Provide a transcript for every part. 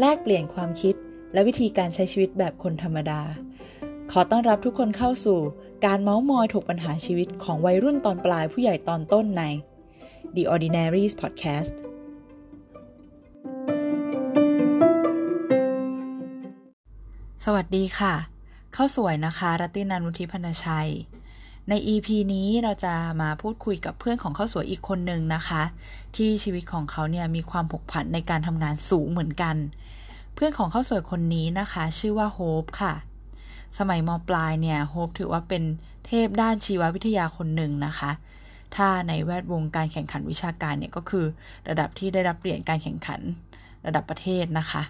แลกเปลี่ยนความคิดและวิธีการใช้ชีวิตแบบคนธรรมดา ขอต้อนรับทุกคนเข้าสู่การเมาส์มอยถกปัญหาชีวิตของวัยรุ่นตอนปลายผู้ใหญ่ตอนต้นใน The Ordinaries Podcast สวัสดีค่ะ เข้าสวยนะคะ รัตตินันวุฒิพนชัย ใน EP นี้เราจะมาพูดคุยกับเพื่อนของข้าวสวยอีกคนหนึ่งนะคะ ที่ชีวิตของเขาเนี่ยมีความผกผันในการทำงานสูงเหมือนกัน เพื่อนของข้าวสวยคนนี้นะคะ ชื่อว่าโฮปค่ะ สมัยมปลายเนี่ยโฮปถือว่าเป็นเทพด้านชีววิทยาคนหนึ่งนะคะ ถ้าในแวดวงการแข่งขันวิชาการเนี่ยก็คือ ระดับที่ได้รับเหรียญการแข่งขันระดับประเทศนะคะ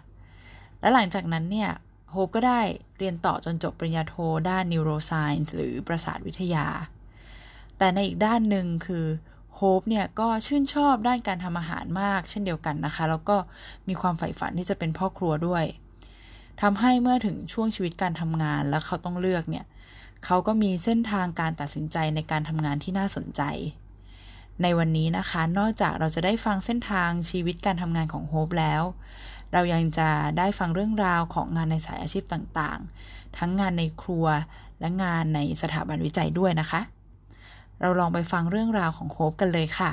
และหลังจากนั้นเนี่ย โฮปก็ได้เรียนต่อจนจบปริญญาโทด้าน neuroscience หรือประสาทวิทยา แต่ในอีกด้านหนึ่งคือโฮปเนี่ยก็ชื่นชอบด้านการทำอาหารมากเช่นเดียวกันนะคะ แล้วก็มีความใฝ่ฝันที่จะเป็นพ่อครัวด้วยทำให้เมื่อถึงช่วงชีวิตการทำงานแล้วเขาต้องเลือกเนี่ยเขาก็มีเส้นทางการตัดสินใจในการทำงานที่น่าสนใจ ในวันนี้นะคะ นอกจากเราจะได้ฟังเส้นทางชีวิตการทำงานของโฮปแล้ว เรายังจะได้ฟังเรื่องราวของงานในสายอาชีพต่างๆ ทั้งงานในครัวและงานในสถาบันวิจัยด้วยนะคะ เราลองไปฟังเรื่องราวของโฮปกันเลยค่ะ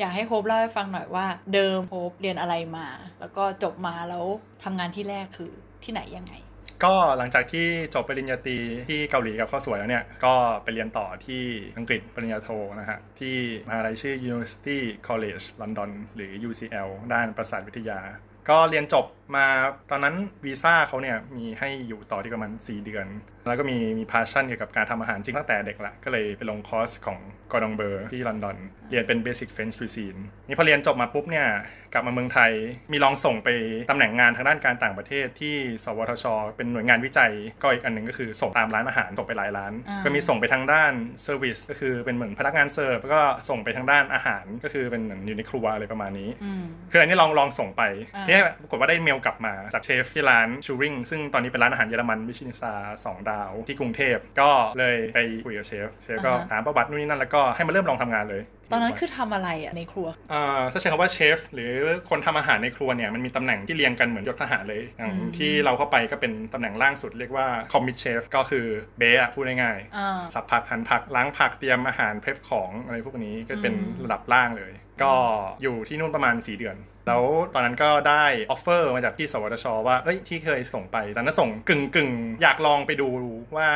อยากให้โฮปเล่าให้ฟังหน่อยว่า เดิมโฮปเรียนอะไรมา แล้วก็จบมาแล้วทำงานที่แรกคือที่ไหนยังไง ก็หลังจากที่จบปริญญาตรีที่เกาหลีกับข้าวสวยแล้วเนี่ย ก็ไปเรียนต่อที่อังกฤษปริญญาโทนะฮะ ที่มหาลัยชื่อ University College London หรือ UCL ด้านประสาทวิทยา ก็เรียนจบ มาตอนนั้นวีซ่าเขาเนี่ยมีให้อยู่ต่อที่ประมาณ 4 เดือน แล้วก็มีมีพาชั่นเกี่ยวกับการทำอาหารจริงตั้งแต่เด็กละ ก็เลยไปลงคอร์สของกอร์ดองเบอร์ที่ลอนดอน เรียนเป็น Basic French Cuisine นี่พอเรียนจบมาปุ๊บเนี่ย กลับมาเมืองไทยมีลองส่งไปตำแหน่งงานทางด้านการต่างประเทศที่สวทช เป็นหน่วยงานวิจัย ก็อีกอันหนึ่งก็คือส่งตามร้านอาหารส่งไปหลายร้านอ่าก็มีส่งไปทางด้านเซอร์วิสก็คือเป็นเหมือนพนักงานเสิร์ฟแล้วก็ส่งไปทางด้านอาหารก็คือเป็นเหมือนอยู่ในครัวอะไรประมาณนี้อืมคืออันนี้ลองลองส่งไปอ่าทีนี้ปรากฏว่าได้เมลกลับมาจากเชฟที่ร้านชูริงซึ่งตอนนี้เป็นร้านอาหารเยอรมันวิชินิซาสองดาวที่กรุงเทพก็เลยไปคุยกับเชฟเชฟก็ถามประวัตินู่นนี่นั่นแล้วก็ให้มาเริ่มลองทำงานเลย ตอนนั้นคือทำอะไรอะในครัวอ่าถ้าใช้คำว่าเชฟหรือคนทำอาหารในครัวเนี่ยมันมีตำแหน่งที่เรียงกันเหมือนยศทหารเลยอย่างอืมที่เราเข้าไปก็เป็นตำแหน่งล่างสุดเรียกว่าcommis chef ก็คือเบ๊อะพูดง่ายอ่าๆสับผักหั่นผักล้างผักเตรียมอาหาร prep ของอะไรพวกนี้ก็เป็นอืมระดับล่างเลย ก็อยู่ที่นู่นประมาณ 4 เดือนแล้วตอนนั้นก็ได้ offer มาจากที่สวทช ว่าเอ้ยที่เคยส่งไป ตอนนั้นส่งกึ่งกึ่งๆอยากลองไปดูว่า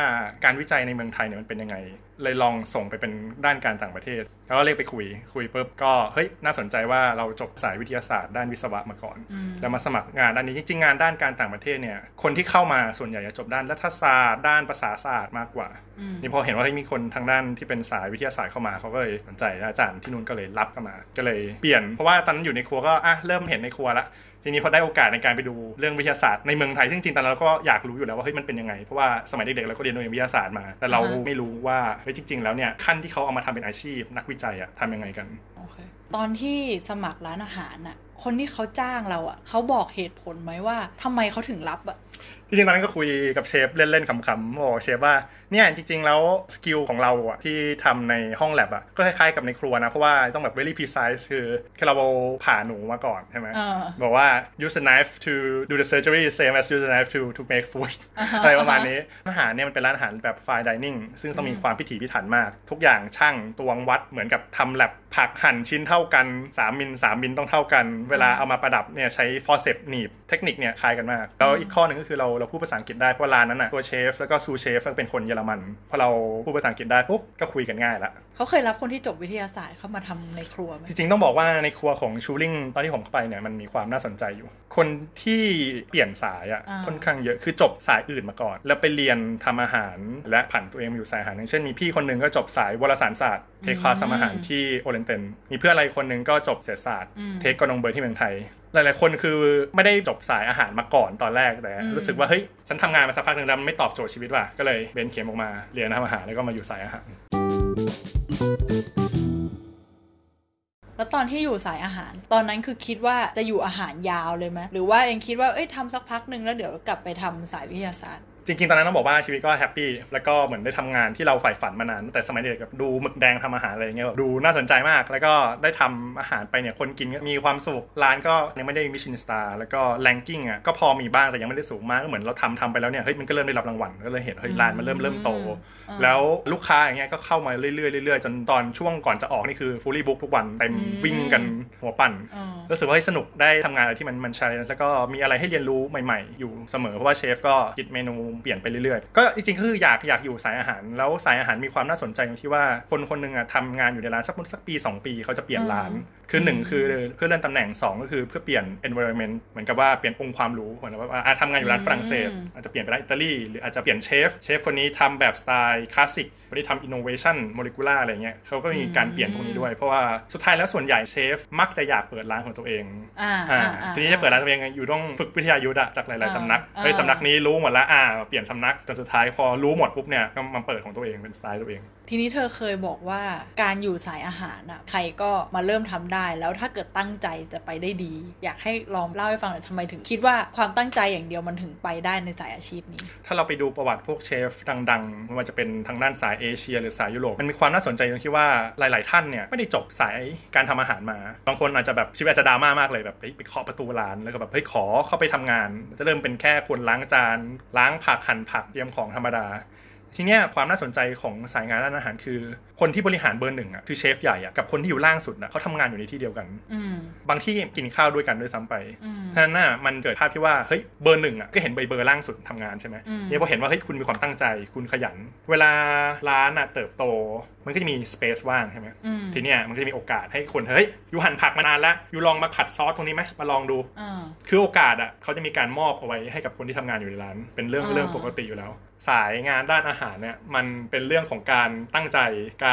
การวิจัยในเมืองไทยเนี่ยมันเป็นยังไง เลยลองส่งไปเป็นด้านการต่างประเทศ แล้วก็เรียกไปคุย คุยปุ๊บก็เฮ้ยน่าสนใจว่าเราจบสายวิทยาศาสตร์ด้านวิศวะมาก่อนอืมแล้วมาสมัครงานด้านนี้จริงๆงานด้านการต่างประเทศเนี่ยคนที่เข้ามาส่วนใหญ่จะจบด้านรัฐศาสตร์ ด้านภาษาศาสตร์มากกว่าอืมนี่พอเห็นว่าเฮ้ยมีคนทางด้านที่เป็นสายวิทยาศาสตร์เข้ามาเขาก็เลยสนใจแล้วอาจารย์ที่นู่นก็เลยรับเข้ามา ก็เลยเปลี่ยนเพราะว่าตอนนั้นอยู่ในครัวก็อะเริ่มเห็นในครัวละ ทีนี้พอได้โอกาสในการไปดูเรื่องวิทยาศาสตร์ในเมืองไทยซึ่งจริงๆตอนนั้นเราก็อยากรู้อยู่แล้วว่าเฮ้ยมันเป็นยังไงเพราะว่าสมัยเด็กๆเราก็เรียนโรงเรียนวิทยาศาสตร์มา แต่เราอ่าฮะไม่รู้ว่าเฮ้ยจริง ๆ แล้วเนี่ยขั้นที่เขาเอามาทำเป็นอาชีพ นักวิจัยอะทำยังไงกันโอเคตอนที่สมัครร้านอาหารน่ะคนที่เขาจ้างเราอะเขาบอกเหตุผลไหมว่าทำไมเขาถึงรับอะจริงๆตอนนั้นก็คุยกับเชฟเล่นๆขำๆบอกเชฟว่า เนี่ยจริงๆ แล้ว skill ของเราอะที่ทำในห้องแลบอะก็คล้ายๆกับในครัวนะ เพราะว่าต้องแบบ very precise คือคือเราผ่าหนูมาก่อนใช่ไหมอ่าบอกว่า use a knife to do the surgery same as use a knife to to make food อ่าฮะอะไรประมาณนี้อาหารเนี่ยมันเป็นร้านอาหารแบบ fine dining ซึ่งต้องมีความพิถีพิถันมาก ทุกอย่างชั่งตวงวัดเหมือนกับทำแลบผักหั่นชิ้นเท่ากัน 3 มิล 3 มิลต้องเท่ากัน เวลาเอามาประดับเนี่ยใช้ forceps หนีบเทคนิคเนี่ยคล้ายกันมากแล้วอีกข้อหนึ่งก็คือเราเราพูดภาษาอังกฤษได้เพราะร้านนั้นอะตัวเชฟแล้วก็ sous chef เป็นคนเยอรมันพอเราพูดภาษาอังกฤษได้ปุ๊บก็คุยกันง่ายละเขาเคยรับคนที่จบวิทยาศาสตร์เข้ามาทำในครัวไหมจริงๆต้องบอกว่าในครัวของ Sühring ตอนที่ผมเข้าไปเนี่ยมันมีความน่าสนใจอยู่ คนที่เปลี่ยนสายอะอ่าค่อนข้างเยอะคือจบสายอื่นมาก่อน แล้วไปเรียนทำอาหารและผันตัวเองมาอยู่สายอาหารอย่างเช่นมีพี่คนหนึ่งก็จบสายวารสารศาสตร์ take class ทำอาหารที่โอเรียนเต็ลมีเพื่อนอะไรคนหนึ่งก็จบเศรษฐศาสตร์อืม take Cordon Bleu ที่เมืองไทย หลาย ๆ คนคือไม่ได้จบสายอาหารมาก่อนตอนแรกแต่อืมรู้สึกว่าเฮ้ยฉันทำงานมาสักพักหนึ่งแล้วมันไม่ตอบโจทย์ชีวิตว่ะก็เลยเบนเข็มออกมาเรียนทำอาหารแล้วก็มาอยู่สายอาหารแล้วตอนที่อยู่สายอาหาร ตอนนั้นคือคิดว่าจะอยู่อาหารยาวเลยไหมหรือว่ายังคิดว่าเอ้ยทำสักพักหนึ่งแล้วเดี๋ยวกลับไปทำสายวิทยาศาสตร์ จริงๆ ตอนนั้นต้องบอกว่าชีวิตก็ happy แล้วก็เหมือนได้ทำงานที่เราใฝ่ฝันมานานตั้งแต่สมัยเด็กแบบดูหมึกแดงทำอาหารอะไรเงี้ยแบบดูน่าสนใจมาก แล้วก็ได้ทำอาหารไปเนี่ยคนกินก็มีความสุขร้านก็ยังไม่ได้มิชลินสตาร์แล้วก็แรงกิ้งอะก็พอมีบ้างแต่ยังไม่ได้สูงมากก็เหมือนเราทำทำไปแล้วเนี่ยเฮ้ยมันก็เริ่มได้รับรางวัลก็เลยเห็นเฮ้ยร้านมันเริ่มเริ่มโต แล้วลูกค้าอย่างเงี้ยก็เข้ามาเรื่อยๆเรื่อยๆจนตอนช่วงก่อนจะออกนี่คือ fully book ทุกวันเต็มวิ่งกันหัวปั่นอืมรู้สึกว่าเฮ้ยสนุกได้ทำงานอะไรที่มันมันใช้แล้วก็มีอะไรให้เรียนรู้ใหม่ ๆ อยู่เสมอเพราะว่าเชฟก็คิดเมนูเปลี่ยนไปเรื่อยๆ ก็จริงๆก็คืออยากอยากอยู่สายอาหาร แล้วสายอาหารมีความน่าสนใจตรงที่ว่าคนคนหนึ่งอะทำงานอยู่ในร้านสักสักปี 2 ปีเขาจะเปลี่ยนร้าน คือหนึ่งคือเพื่อเลื่อนตำแหน่งสองก็คือเพื่อเปลี่ยน environment เหมือนกับว่าเปลี่ยนองค์ความรู้เหมือนกับว่าอะทำงานอยู่ร้านฝรั่งเศสอาจจะเปลี่ยนไปร้านอิตาลีหรืออาจจะเปลี่ยนเชฟเชฟคนนี้ทำแบบสไตล์คลาสสิกคนนี้ทำ innovation molecular อะไรเงี้ยเขาก็มีการเปลี่ยนพวกนี้ด้วย เพราะว่าสุดท้ายแล้วส่วนใหญ่เชฟมักจะอยากเปิดร้านของตัวเองอ่าอ่าอ่าอ่าทีนี้จะเปิดร้านตัวเองอยู่ต้องฝึกวิทยายุทธ์อะจากหลายๆสำนักอ่าเฮ้ยสำนักนี้รู้หมดแล้วอ่าเปลี่ยนสำนักจนสุดท้ายพอรู้หมดปุ๊บเนี่ยก็มาเปิดของตัวเองเป็นสไตล์ตัวเอง ทีนี้เธอเคยบอกว่าการอยู่สายอาหารอะใครก็มาเริ่มทำได้ แล้วถ้าเกิดตั้งใจจะไปได้ดี อยากให้ลองเล่าให้ฟังหน่อยทำไมถึงคิดว่าความตั้งใจอย่างเดียวมันถึงไปได้ในสายอาชีพนี้ ถ้าเราไปดูประวัติพวกเชฟดังๆไม่ว่าจะเป็นทางด้านสายเอเชีย หรือสายยุโรปมันมีความน่าสนใจตรงที่ว่าหลาย ๆ ท่านเนี่ยไม่ได้จบสายการทำอาหารมาบางคนอาจจะแบบชีวิตอาจจะดราม่ามากเลยแบบเฮ้ยไปเคาะประตูร้านแล้วก็แบบเฮ้ยขอเข้าไปทำงาน จะเริ่มเป็นแค่คนล้างจานล้างผักักหั่นผักเตรียมของธรรมดา ทีเนี้ยความน่าสนใจของสายงานด้านอาหารคือ คนที่บริหารเบอร์หนึ่งอะคือเชฟใหญ่อะกับคนที่อยู่ล่างสุดอะเขาทำงานอยู่ในที่เดียวกันอืมบางที่กินข้าวด้วยกันด้วยซ้ำไปอืมฉะนั้นน่ะมันเกิดภาพที่ว่าเฮ้ยเบอร์หนึ่งอะก็เห็นเบอร์เบอร์ล่างสุดทำงานใช่ไหมอืมเนี่ยพอเห็นว่าเฮ้ยคุณมีความตั้งใจคุณขยัน เวลาร้านอะเติบโต มันก็จะมีสเปซว่างใช่ไหมอืมทีเนี้ยมันก็จะมีโอกาสให้คนเฮ้ยอยู่หั่นผักมานานแล้วอยู่ลองมาผัดซอสตรงนี้ไหมมาลองดูอ่าคือโอกาสอะเขาจะมีการมอบเอาไว้ให้กับคนที่ทำงานอยู่ในร้าน เป็นเรื่องอ่าเรื่องปกติอยู่แล้ว สายงานด้านอาหารเนี่ยมันเป็นเรื่องของการตั้งใจก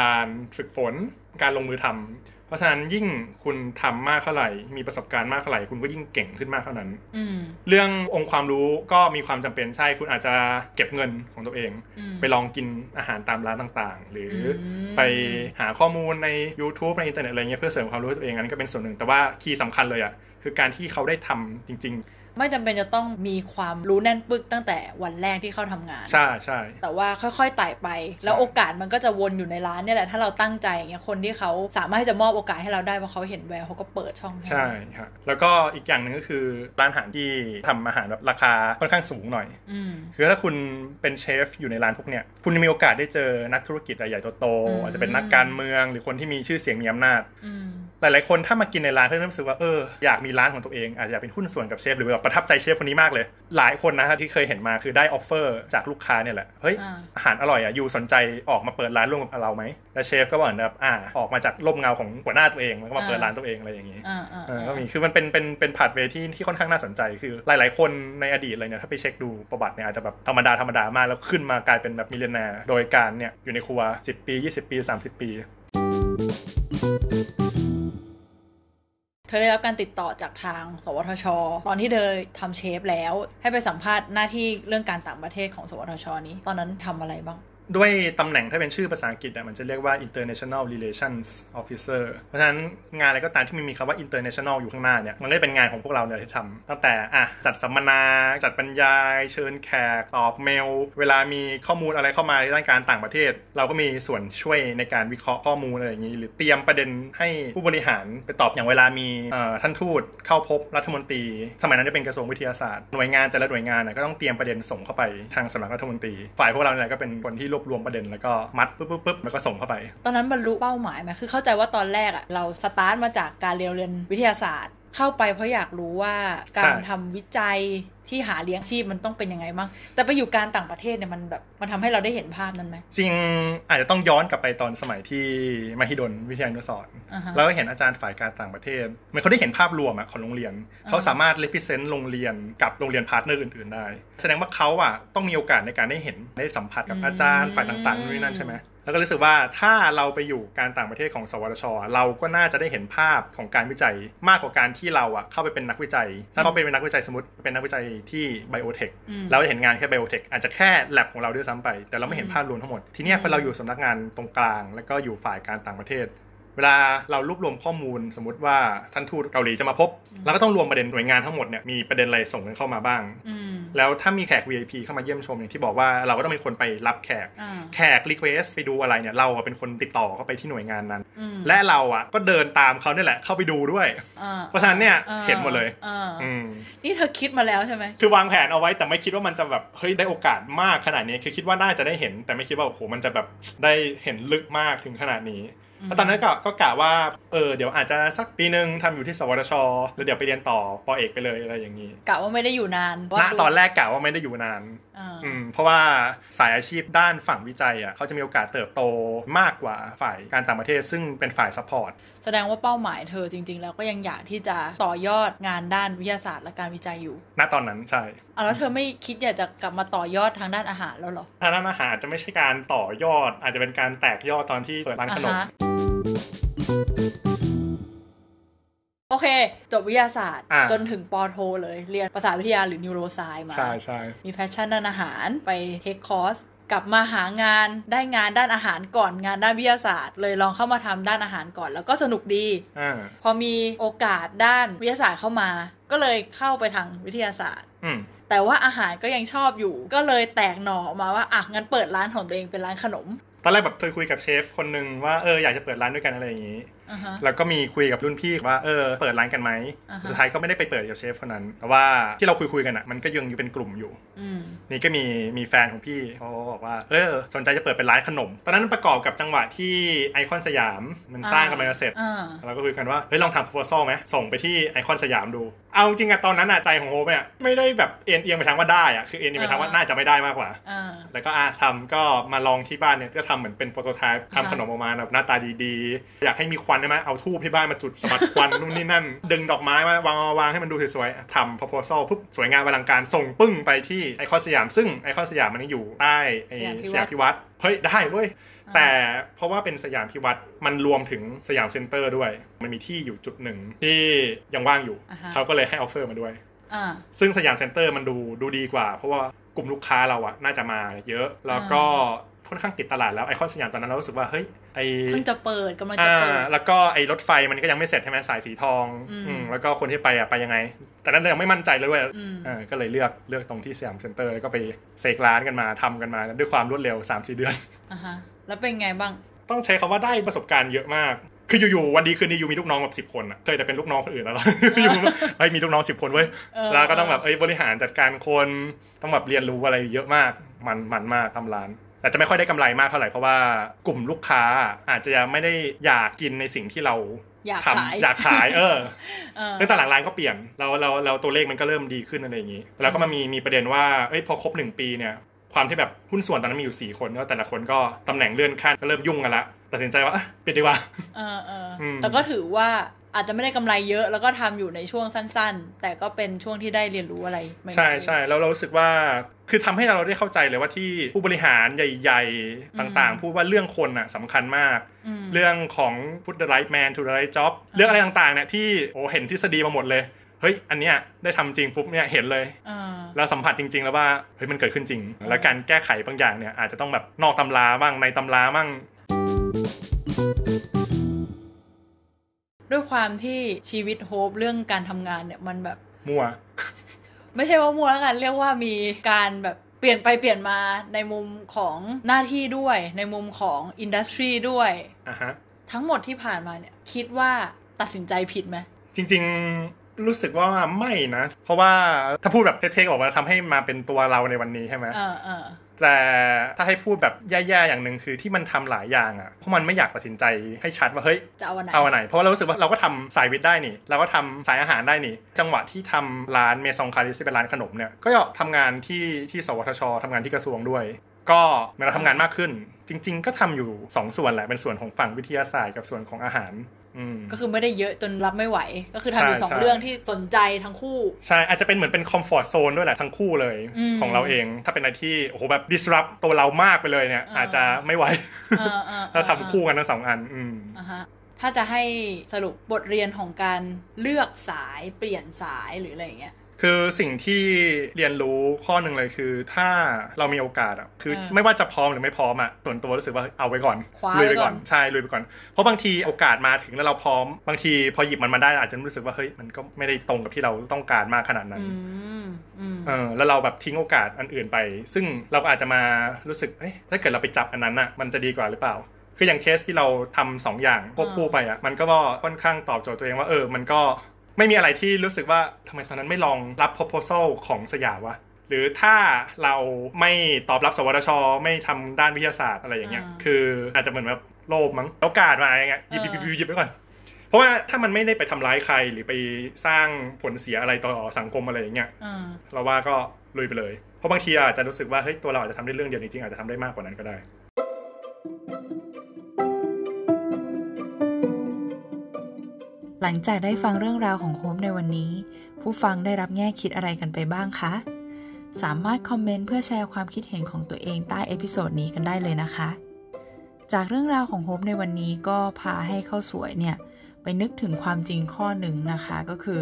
ารฝึกฝน การลงมือทำเพราะฉะนั้นยิ่งคุณทำมากเท่าไหร่ มีประสบการณ์มากเท่าไหร่ คุณก็ยิ่งเก่งขึ้นมากเท่านั้นอืมเรื่ององค์ความรู้ก็มีความจำเป็นใช่ คุณอาจจะเก็บเงินของตัวเองอืมไปลองกินอาหารตามร้านต่างๆ หรืออมไปหาข้อมูลใน YouTube ในอินเทอร์เน็ตอะไรเงี้ยเพื่อเสริมความรู้ให้ตัวเองอันนี้ก็เป็นส่วนหนึ่งแต่ว่า key สำคัญเลยอะคือการที่เขาได้ทำจริง ไม่จำเป็นจะต้องมีความรู้แน่นปึกตั้งแต่วันแรกที่เข้าทำงานๆใช่ใช่แต่ว่าค่อยๆไต่ไป แล้วโอกาสมันก็จะวนอยู่ในร้านเนี่ยแหละถ้าเราตั้งใจอย่างเงี้ยคนที่เขาสามารถที่จะมอบโอกาสให้เราได้เพราะเขาเห็นแววเขาก็เปิดช่องห้ใช่ครับแล้วก็อีกอย่างหนึ่งก็คือร้านอาหารที่ทำอาหารแบบราคาค่อนข้างสูงหน่อยอืมคือถ้าคุณเป็นเชฟอยู่ในร้านพวกเนี้ยคุณมีโอกาสได้เจอนักธุรกิจใหญ่ๆโตอืมๆอาจจะเป็นนักการเมืองหรือคนที่มีชื่อเสียงมีอำนาจอืมหลายๆคนถ้ามากินในร้านเขาจะรู้สึกว่าเอออยากมีร้านของตัวเองอาจจะอยากเป็นหุ้นส่วนกับเชฟหรือแบบประทับใจเชฟคนนี้มากเลย หลายคนนะฮะที่เคยเห็นมาคือได้ offer จากลูกค้าเนี่ยแหละ เฮ้ยอ่าอาหารอร่อยอะ you สนใจออกมาเปิดร้านร่วมกับเราไหม แล้วเชฟก็บอกแบบอ่า ออกมาจากร่มเงาของหัวหน้าตัวเองแล้วก็มาเปิดร้านตัวเองอะไรอย่างนี้อ่าอ่าเออก็มี คือมันเป็น เป็น เป็น pathway ที่ที่ค่อนข้างน่าสนใจ คือหลาย ๆ คนในอดีตเลยเนี่ย ถ้าไปเช็คดูประวัติเนี่ยอาจจะแบบธรรมดา ธรรมดามาก แล้วขึ้นมากลายเป็นแบบ millionaire โดยการเนี่ยอยู่ในครัว 10 ปี 20 ปี 30 ปี เธอได้รับการติดต่อจากทาง สวทช ตอนที่เธอทำเชฟแล้ว ให้ไปสัมภาษณ์หน้าที่เรื่องการต่างประเทศของ สวทช นี้ ตอนนั้นทำอะไรบ้าง ด้วยตำแหน่งถ้าเป็นชื่อภาษาอังกฤษอะมันจะเรียกว่า international relations officer เพราะฉะนั้นงานอะไรก็ตามที่มันมีคำว่า international อยู่ข้างหน้าเนี่ย มันก็เป็นงานของพวกเราเนี่ยที่ทำตั้งแต่อะจัดสัมมนา จัดบรรยาย เชิญแขก ตอบเมล เวลามีข้อมูลอะไรเข้ามาในด้านการต่างประเทศ เราก็มีส่วนช่วยในการวิเคราะห์ข้อมูลอะไรอย่างนี้ หรือเตรียมประเด็นให้ผู้บริหารไปตอบอย่างเวลามีเอ่อท่านทูตเข้าพบรัฐมนตรี สมัยนั้นจะเป็นกระทรวงวิทยาศาสตร์หน่วยงานแต่ละหน่วยงานน่ะก็ต้องเตรียมประเด็นส่งเข้าไปทางสำนักรัฐมนตรี ฝ่ายพวกเราเนี่ยก็เป็นคนที่รวบรวมประเด็นแล้วก็มัดปุ๊บปุ๊บปุ๊บแล้วก็ส่งเข้าไป ตอนนั้นบรรลุเป้าหมายไหมคือเข้าใจว่าตอนแรกอะเราสตาร์ทมาจากการเรียนเรียนวิทยาศาสตร์ เข้าไปเพราะอยากรู้ว่าการใช่ทำวิจัยที่หาเลี้ยงชีพมันต้องเป็นยังไงบ้าง แต่ไปอยู่การต่างประเทศเนี่ยมันแบบมันทำให้เราได้เห็นภาพนั้นไหมจริงอาจจะต้องย้อนกลับไปตอนสมัยที่มหิดลวิทยานุสรณ์อ่าฮะแล้วก็เห็นอาจารย์ฝ่ายการต่างประเทศเหมือนเขาได้เห็นภาพรวมอะของโรงเรียน เขาสามารถ represent โรงเรียนกับโรงเรียน partner อื่นๆได้ แสดงว่าเขาอะต้องมีโอกาสในการได้เห็นได้สัมผัสกับอาจารย์ฝ่ายต่างๆนู่นนนั่นใช่ไหม แล้วก็รู้สึกว่าถ้าเราไปอยู่การต่างประเทศของ สวทช เราก็น่าจะได้เห็นภาพของการวิจัยมากกว่าการที่เราอะเข้าไปเป็นนักวิจัย ถ้าเขาเป็นนักวิจัยสมมติเป็นนักวิจัยที่ไบโอเทคอืมเราเห็นงานแค่ไบโอเทคอาจจะแค่แลบของเราด้วยซ้ำไป แต่เราไม่เห็นภาพรวมทั้งหมด ทีเนี้ยพอเราอยู่สำนักงานตรงกลาง แล้วก็อยู่ฝ่ายการต่างประเทศ เวลาเรารวบรวมข้อมูลสมมติว่าท่านทูตเกาหลีจะมาพบเราก็ต้องรวมประเด็นหน่วยงานทั้งหมดเนี่ยมีประเด็นอะไรส่งกันเข้ามาบ้างอืมแล้วถ้ามีแขก VIP เข้ามาเยี่ยมชมอย่างที่บอกว่าเราก็ต้องเป็นคนไปรับแขกอ่าแขก request ไปดูอะไรเนี่ยเราอะเป็นคนติดต่อเข้าไปที่หน่วยงานนั้นอืมและเราอะก็เดินตามเขาเนี่ยแหละเข้าไปดูด้วยอ่าเพราะฉะนั้นเนี่ยอ่าเห็นหมดเลยอ่าอืมนี่เธอคิดมาแล้วใช่ไหมคือวางแผนเอาไว้แต่ไม่คิดว่ามันจะแบบเฮ้ยได้โอกาสมากขนาดนี้คือคิดว่าน่าจะได้เห็น แต่ไม่คิดว่าโอ้โหมันจะแบบได้เห็นลึกมากถึงขนาดนี้อืม แล้วตอนนั้นก็ก็กะว่าเออเดี๋ยวอาจจะสักปีหนึ่งทำอยู่ที่สวทช แล้วเดี๋ยวไปเรียนต่อปอเอกไปเลยอะไรอย่างนี้กะว่าไม่ได้อยู่นานณว่าดูตอนแรกกะว่าไม่ได้อยู่นานอ่าอืมเพราะว่าสายอาชีพด้านฝั่งวิจัยอะเขาจะมีโอกาสเติบโตมากกว่าฝ่ายการต่างประเทศ ซึ่งเป็นฝ่าย supportแสดงว่าเป้าหมายเธอจริง ๆ แล้วก็ยังอยากที่จะต่อยอดงานด้านวิทยาศาสตร์และการวิจัยอยู่ณตอนนั้นใช่อะแล้วเธอไม่คิดอยากจะกลับมาต่อยอดทางด้านอาหารแล้วเหรอทางด้านอาหารจะไม่ใช่การต่อยอด อาจจะเป็นการแตกยอดตอนที่เปิดร้านขนมอ่าฮะ โอเค จบวิทยาศาสตร์ อ่าจนถึงป.โทเลย เรียนประสาทวิทยาหรือ neuroscience มา ใช่ใช่มี passion ด้านอาหารไปเทคคอร์สกลับมาหางานได้งานด้านอาหารก่อนงานด้านวิทยาศาสตร์ เลยลองเข้ามาทำด้านอาหารก่อนแล้วก็สนุกดี อ่าพอมีโอกาสด้านวิทยาศาสตร์เข้ามา ก็เลยเข้าไปทางวิทยาศาสตร์ อืม แต่ว่าอาหารก็ยังชอบอยู่ ก็เลยแตกหน่อออกมาว่าอะงั้นเปิดร้านของตัวเองเป็นร้านขนม ตอนแรกแบบเคยคุยกับเชฟคนหนึ่งว่าเอออยากจะเปิดร้านด้วยกันอะไรอย่างนี้อ่าฮะแล้วก็มีคุยกับรุ่นพี่ว่าเออเปิดร้านกันไหมอ่าฮะสุดท้ายก็ไม่ได้ไปเปิดกับเชฟคนนั้นแต่ว่าที่เราคุยคุยๆกันอะมันก็ยังอยู่เป็นกลุ่มอยู่อืมนี่ก็มีมีแฟนของพี่เขาบอกว่าเออสนใจจะเปิดเป็นร้านขนม ตอนนั้นประกอบกับจังหวะที่ไอคอนสยามมันสร้างกันมาเสร็จอ่าเราก็คุยกันว่าเฮ้ยลองทำ proposal ไหมส่งไปที่ไอคอนสยามดู เอาจริงอะตอนนั้นอะใจของโฮมเนี่ยไม่ได้แบบเอ็นเอียงไปทางว่าได้อะคือเอ็นเอียงไปทางว่าอ่าน่าจะไม่ได้มากกว่าอ่าแล้วก็อะทำก็มาลองที่บ้านเนี่ยก็ทำเหมือนเป็น prototype อ่าทำขนมออกมาแบบหน้าตาดีๆ อยากให้มีควันใช่ไหมเอาธูปที่บ้านมาจุดสะบัดควันนู่นนี่นั่น ดึงดอกไม้มาวางวางให้มันดูสวยๆทำ proposal ปุ๊บสวยงามอลังการส่งปึ้งไปที่ไอคอนสยามซึ่งไอคอนสยามมันอยู่ใต้ไอสยามพิวรสยามพิวรรธน์ เฮ้ยได้เว้ยแต่เพราะว่าเป็นสยามพิวรรธน์มันรวมถึงสยามเซ็นเตอร์ด้วย มันมีที่อยู่จุดหนึ่งที่ยังว่างอยู่อ่าฮะเขาก็เลยให้ offer มาด้วยอ่าซึ่งสยามเซ็นเตอร์มันดูดูดีกว่า เพราะว่ากลุ่มลูกค้าเราอะน่าจะมาเยอะแล้วก็ ค่อนข้างติดตลาดแล้วไอคอนสยามตอนนั้นเรารู้สึกว่าเฮ้ยไอเพิ่งจะเปิดกำลังจะอ่าเปิดแล้วก็ไอรถไฟมันก็ยังไม่เสร็จใช่ไหมสายสีทองอืมอืมแล้วก็คนที่ไปอะไปยังไง แต่นั้นเรายังไม่มั่นใจเลยด้วยอืมเออก็เลยเลือกเลือกตรงที่สยามเซ็นเตอร์แล้วก็ไปเซกร้านกันมาทำกันมาด้วยความรวดเร็ว3-4เดือนอ่าฮะแล้วเป็นไงบ้าง ต้องใช้คำว่าได้ประสบการณ์เยอะมากคืออยู่ๆวันดีคืนดีอยู่มีลูกน้องแบบสิบคนอะเคยแต่เป็นลูกน้องคนอื่นแล้วอยู่เฮ้ยมีลูกน้องสิบคนเว้ยเออแล้วก็ต้องแบบเอ้ยบริหารจัดการคนต้องแบบเรียนรู้อะไรเยอะมากมันมันมากทำร้าน แต่จะไม่ค่อยได้กำไรมากเท่าไหร่เพราะว่ากลุ่มลูกค้าอาจจะยังไม่ได้อยากกินในสิ่งที่เราอยากทำขายอยากขายเออเออเรื่องตอนหลังร้านก็เปลี่ยนเราเราเราตัวเลขมันก็เริ่มดีขึ้นอะไรอย่างนี้ แล้วก็มามีมีประเด็นว่าเอ้ยพอครบหนึ่งปีเนี่ยความที่แบบหุ้นส่วนตอนนั้นมีอยู่ 4 คนก็แต่ละคนก็ตำแหน่งเลื่อนขั้นก็เริ่มยุ่งกันละตัดสินใจว่าอะปิดดีกว่าเออเอออมแต่ก็ถือว่า อาจจะไม่ได้กำไรเยอะ แล้วก็ทำอยู่ในช่วงสั้น ๆ แต่ก็เป็นช่วงที่ได้เรียนรู้อะไรใหม่ๆใช่ใช่แล้วเรารู้สึกว่าคือทำให้เราได้เข้าใจเลยว่าที่ผู้บริหารใหญ่ ๆ ต่างๆ พูดว่าเรื่องคนอะสำคัญมากอืมเรื่องของ put the right man to the right job เรื่องอะไรต่างๆเนี่ยที่โอ้เห็นทฤษฎีมาหมดเลยเฮ้ย อันเนี้ยได้ทำจริงปุ๊บเนี่ยเห็นเลยเออแล้วสัมผัสจริง ๆ แล้วว่าเฮ้ยมันเกิดขึ้นจริง แล้วการแก้ไขบางอย่างเนี่ยอาจจะต้องแบบนอกตำราบ้างในตำราบ้าง ด้วยความที่ชีวิตโฮปเรื่องการทำงานเนี่ยมันแบบมั่ว ไม่ใช่ว่ามัวแล้วกันเรียกว่ามีการแบบเปลี่ยนไปเปลี่ยนมาในมุมของหน้าที่ด้วย ในมุมของอินดัสทรีด้วยอะฮะทั้งหมดที่ผ่านมาเนี่ยคิดว่าตัดสินใจผิดไหมจริง ๆรู้สึกว่าไม่นะ เพราะว่าถ้าพูดแบบเท่ๆบอกว่าทำให้มาเป็นตัวเราในวันนี้ใช่ไหมเออเออ แต่ถ้าให้พูดแบบแย่ๆอย่างหนึ่งคือที่มันทำหลายอย่างอะเพราะมันไม่อยากตัดสินใจให้ชัดว่าเฮ้ยจะเอาวันไหนเอาอันไหนเพราะว่าเรารู้สึกว่าเราก็ทำสายวิทย์ได้นี่ เราก็ทำสายอาหารได้นี่ จังหวะที่ทำร้านเมซองคาริสที่เป็นร้านขนมเนี่ยก็ทำงานที่ที่สวทชทำงานที่กระทรวงด้วยก็เมื่อเราทำงานมากขึ้น จริง ๆ ก็ทำอยู่สองส่วนแหละเป็นส่วนของฝั่งวิทยาศาสตร์กับส่วนของอาหารอืม ก็คือไม่ได้เยอะจนรับไม่ไหว ก็คือทำอยู่ใช่สองใช่เรื่องที่สนใจทั้งคู่ ใช่ อาจจะเป็นเหมือนเป็นคอมฟอร์ z โซนด้วยแหละทั้งคู่เลยอืมของเราเอง ถ้าเป็นอะไรที่โอ้โหแบบ disrupt ตัวเรามากไปเลยเนี่ยอ่าอาจจะไม่ไหวเออเออเออถ้าทำคู่กันทั้งสองอัน อืมอะฮะถ้าจะให้สรุปบทเรียนของการเลือกสายเปลี่ยนสายหรืออะไรอย่างเงี้ย คือสิ่งที่เรียนรู้ข้อหนึ่งเลยคือ ถ้าเรามีโอกาสอะคือเออไม่ว่าจะพร้อมหรือไม่พร้อมอะส่วนตัวรู้สึกว่าเอาไว้ก่อนคว้าลุยไว้ไปก่ก่ออนนใช่ลุยไปก่อน เพราะบางทีโอกาสมาถึงแล้วเราพร้อมบางทีพอหยิบมันมาได้อาจจะรู้สึกว่าเฮ้ยมันก็ไม่ได้ตรงกับที่เราต้องการมากขนาดนั้นอืมอืมเออแล้วเราแบบทิ้งโอกาสอันอื่นไป ซึ่งเราก็อาจจะมารู้สึกเอ้ยถ้าเกิดเราไปจับอันนั้นอะมันจะดีกว่าหรือเปล่าคืออย่างเคสที่เราทำสองอย่างควบคู่ไปอะมันก็ค่อนข้างตอบโจทย์ตัวเองว่าเออมันก็ ไม่มีอะไรที่รู้สึกว่าทำไมตอนนั้นไม่ลองรับ proposal ของสยามวะหรือถ้าเราไม่ตอบรับสวทช ไม่ทำด้านวิทยาศาสตร์อะไรอย่างเงี้ยอ่าคืออาจจะเหมือนแบบโลภมั้งโอกาสมาอย่างเงี้ยหยิบหยิบหยิบหยิบหยิบไปก่อนเพราะว่าถ้ามันไม่ได้ไปทำร้ายใครหรือไปสร้างผลเสียอะไรต่อสังคมอะไรอย่างเงี้ยอ่าเราว่าก็ลุยไปเลย เพราะบางทีอาจจะรู้สึกว่าเฮ้ยตัวเราอาจจะทำได้เรื่องเดียวจริงๆอาจจะทำได้มากกว่านั้นก็ได้ หลังจากได้ฟังเรื่องราวของโฮมในวันนี้ ผู้ฟังได้รับแง่คิดอะไรกันไปบ้างคะ สามารถคอมเมนต์เพื่อแชร์ความคิดเห็นของตัวเองใต้ episode นี้กันได้เลยนะคะ จากเรื่องราวของโฮมในวันนี้ก็พาให้เข้าสวยเนี่ย ไปนึกถึงความจริงข้อหนึ่งนะคะก็คือ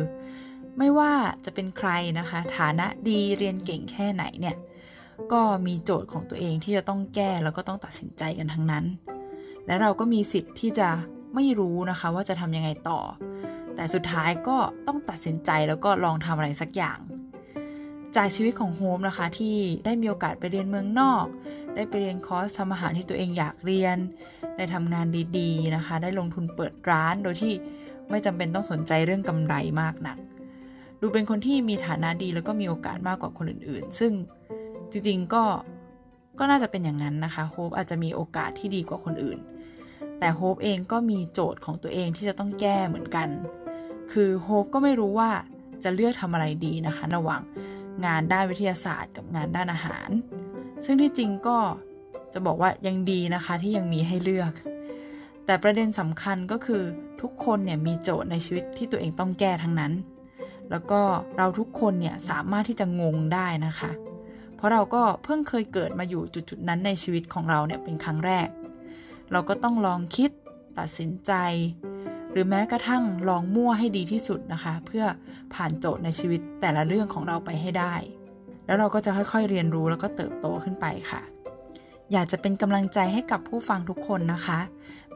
ไม่ว่าจะเป็นใครนะคะ ฐานะดีเรียนเก่งแค่ไหนเนี่ยก็มีโจทย์ของตัวเองที่จะต้องแก้แล้วก็ต้องตัดสินใจกันทั้งนั้น และเราก็มีสิทธิ์ที่จะไม่รู้นะคะ ว่าจะทำยังไงต่อ แต่สุดท้ายก็ต้องตัดสินใจแล้วก็ลองทำอะไรสักอย่าง จากชีวิตของโฮมนะคะที่ได้มีโอกาสไปเรียนเมืองนอก ได้ไปเรียนคอร์สทำอาหารที่ตัวเองอยากเรียน ได้ทำงานดีๆนะคะ ได้ลงทุนเปิดร้านโดยที่ไม่จำเป็นต้องสนใจเรื่องกำไรมากนัก ดูเป็นคนที่มีฐานะดีแล้วก็มีโอกาสมากกว่าคนอื่นๆ ซึ่งจริงๆก็ก็น่าจะเป็นอย่างนั้นนะคะโฮปอาจจะมีโอกาสที่ดีกว่าคนอื่น แต่โฮปเองก็มีโจทย์ของตัวเองที่จะต้องแก้เหมือนกัน คือโฮปก็ไม่รู้ว่าจะเลือกทำอะไรดีนะคะ ระหว่างงานด้านวิทยาศาสตร์กับงานด้านอาหาร ซึ่งที่จริงก็จะบอกว่ายังดีนะคะที่ยังมีให้เลือก แต่ประเด็นสำคัญก็คือทุกคนเนี่ยมีโจทย์ในชีวิตที่ตัวเองต้องแก้ทั้งนั้น แล้วก็เราทุกคนเนี่ยสามารถที่จะงงได้นะคะ เพราะเราก็เพิ่งเคยเกิดมาอยู่จุดๆนั้นในชีวิตของเราเนี่ยเป็นครั้งแรก เราก็ต้องลองคิดตัดสินใจ หรือแม้กระทั่งลองมั่วให้ดีที่สุดนะคะ เพื่อผ่านโจทย์ในชีวิตแต่ละเรื่องของเราไปให้ได้ แล้วเราก็จะค่อยๆเรียนรู้แล้วก็เติบโตขึ้นไปค่ะ อยากจะเป็นกำลังใจให้กับผู้ฟังทุกคนนะคะ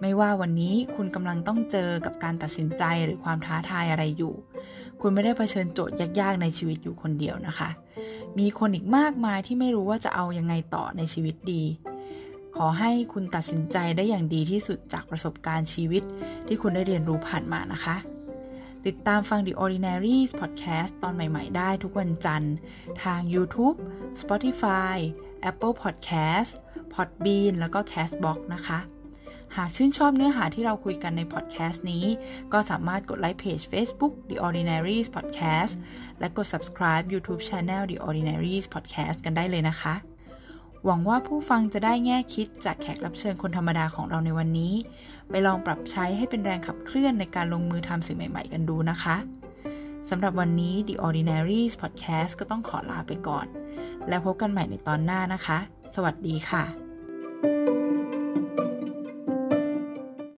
ไม่ว่าวันนี้คุณกำลังต้องเจอกับการตัดสินใจหรือความท้าทายอะไรอยู่ คุณไม่ได้เผชิญโจทย์ยากๆในชีวิตอยู่คนเดียวนะคะ มีคนอีกมากมายที่ไม่รู้ว่าจะเอายังไงต่อในชีวิตดี ขอให้คุณตัดสินใจได้อย่างดีที่สุดจากประสบการณ์ชีวิต ที่คุณได้เรียนรู้ผ่านมานะคะ ติดตามฟัง The Ordinaries Podcast ตอนใหม่ ๆ ได้ทุกวันจันทร์ ทาง YouTube Spotify Apple Podcast Podbean แล้วก็ Castbox นะคะ หากชื่นชอบเนื้อหาที่เราคุยกันในพอดแคสต์นี้ ก็สามารถกดไลค์เพจ Facebook The Ordinaries Podcast และกด subscribe YouTube Channel The Ordinaries Podcast กันได้เลยนะคะ หวังว่าผู้ฟังจะได้แง่คิดจากแขกรับเชิญคนธรรมดาของเราในวันนี้ ไปลองปรับใช้ให้เป็นแรงขับเคลื่อนในการลงมือทำสิ่งใหม่ๆ กันดูนะคะสำหรับวันนี้ The Ordinaries Podcast ก็ต้องขอลาไปก่อน แล้วพบกันใหม่ในตอนหน้านะคะ สวัสดีค่ะ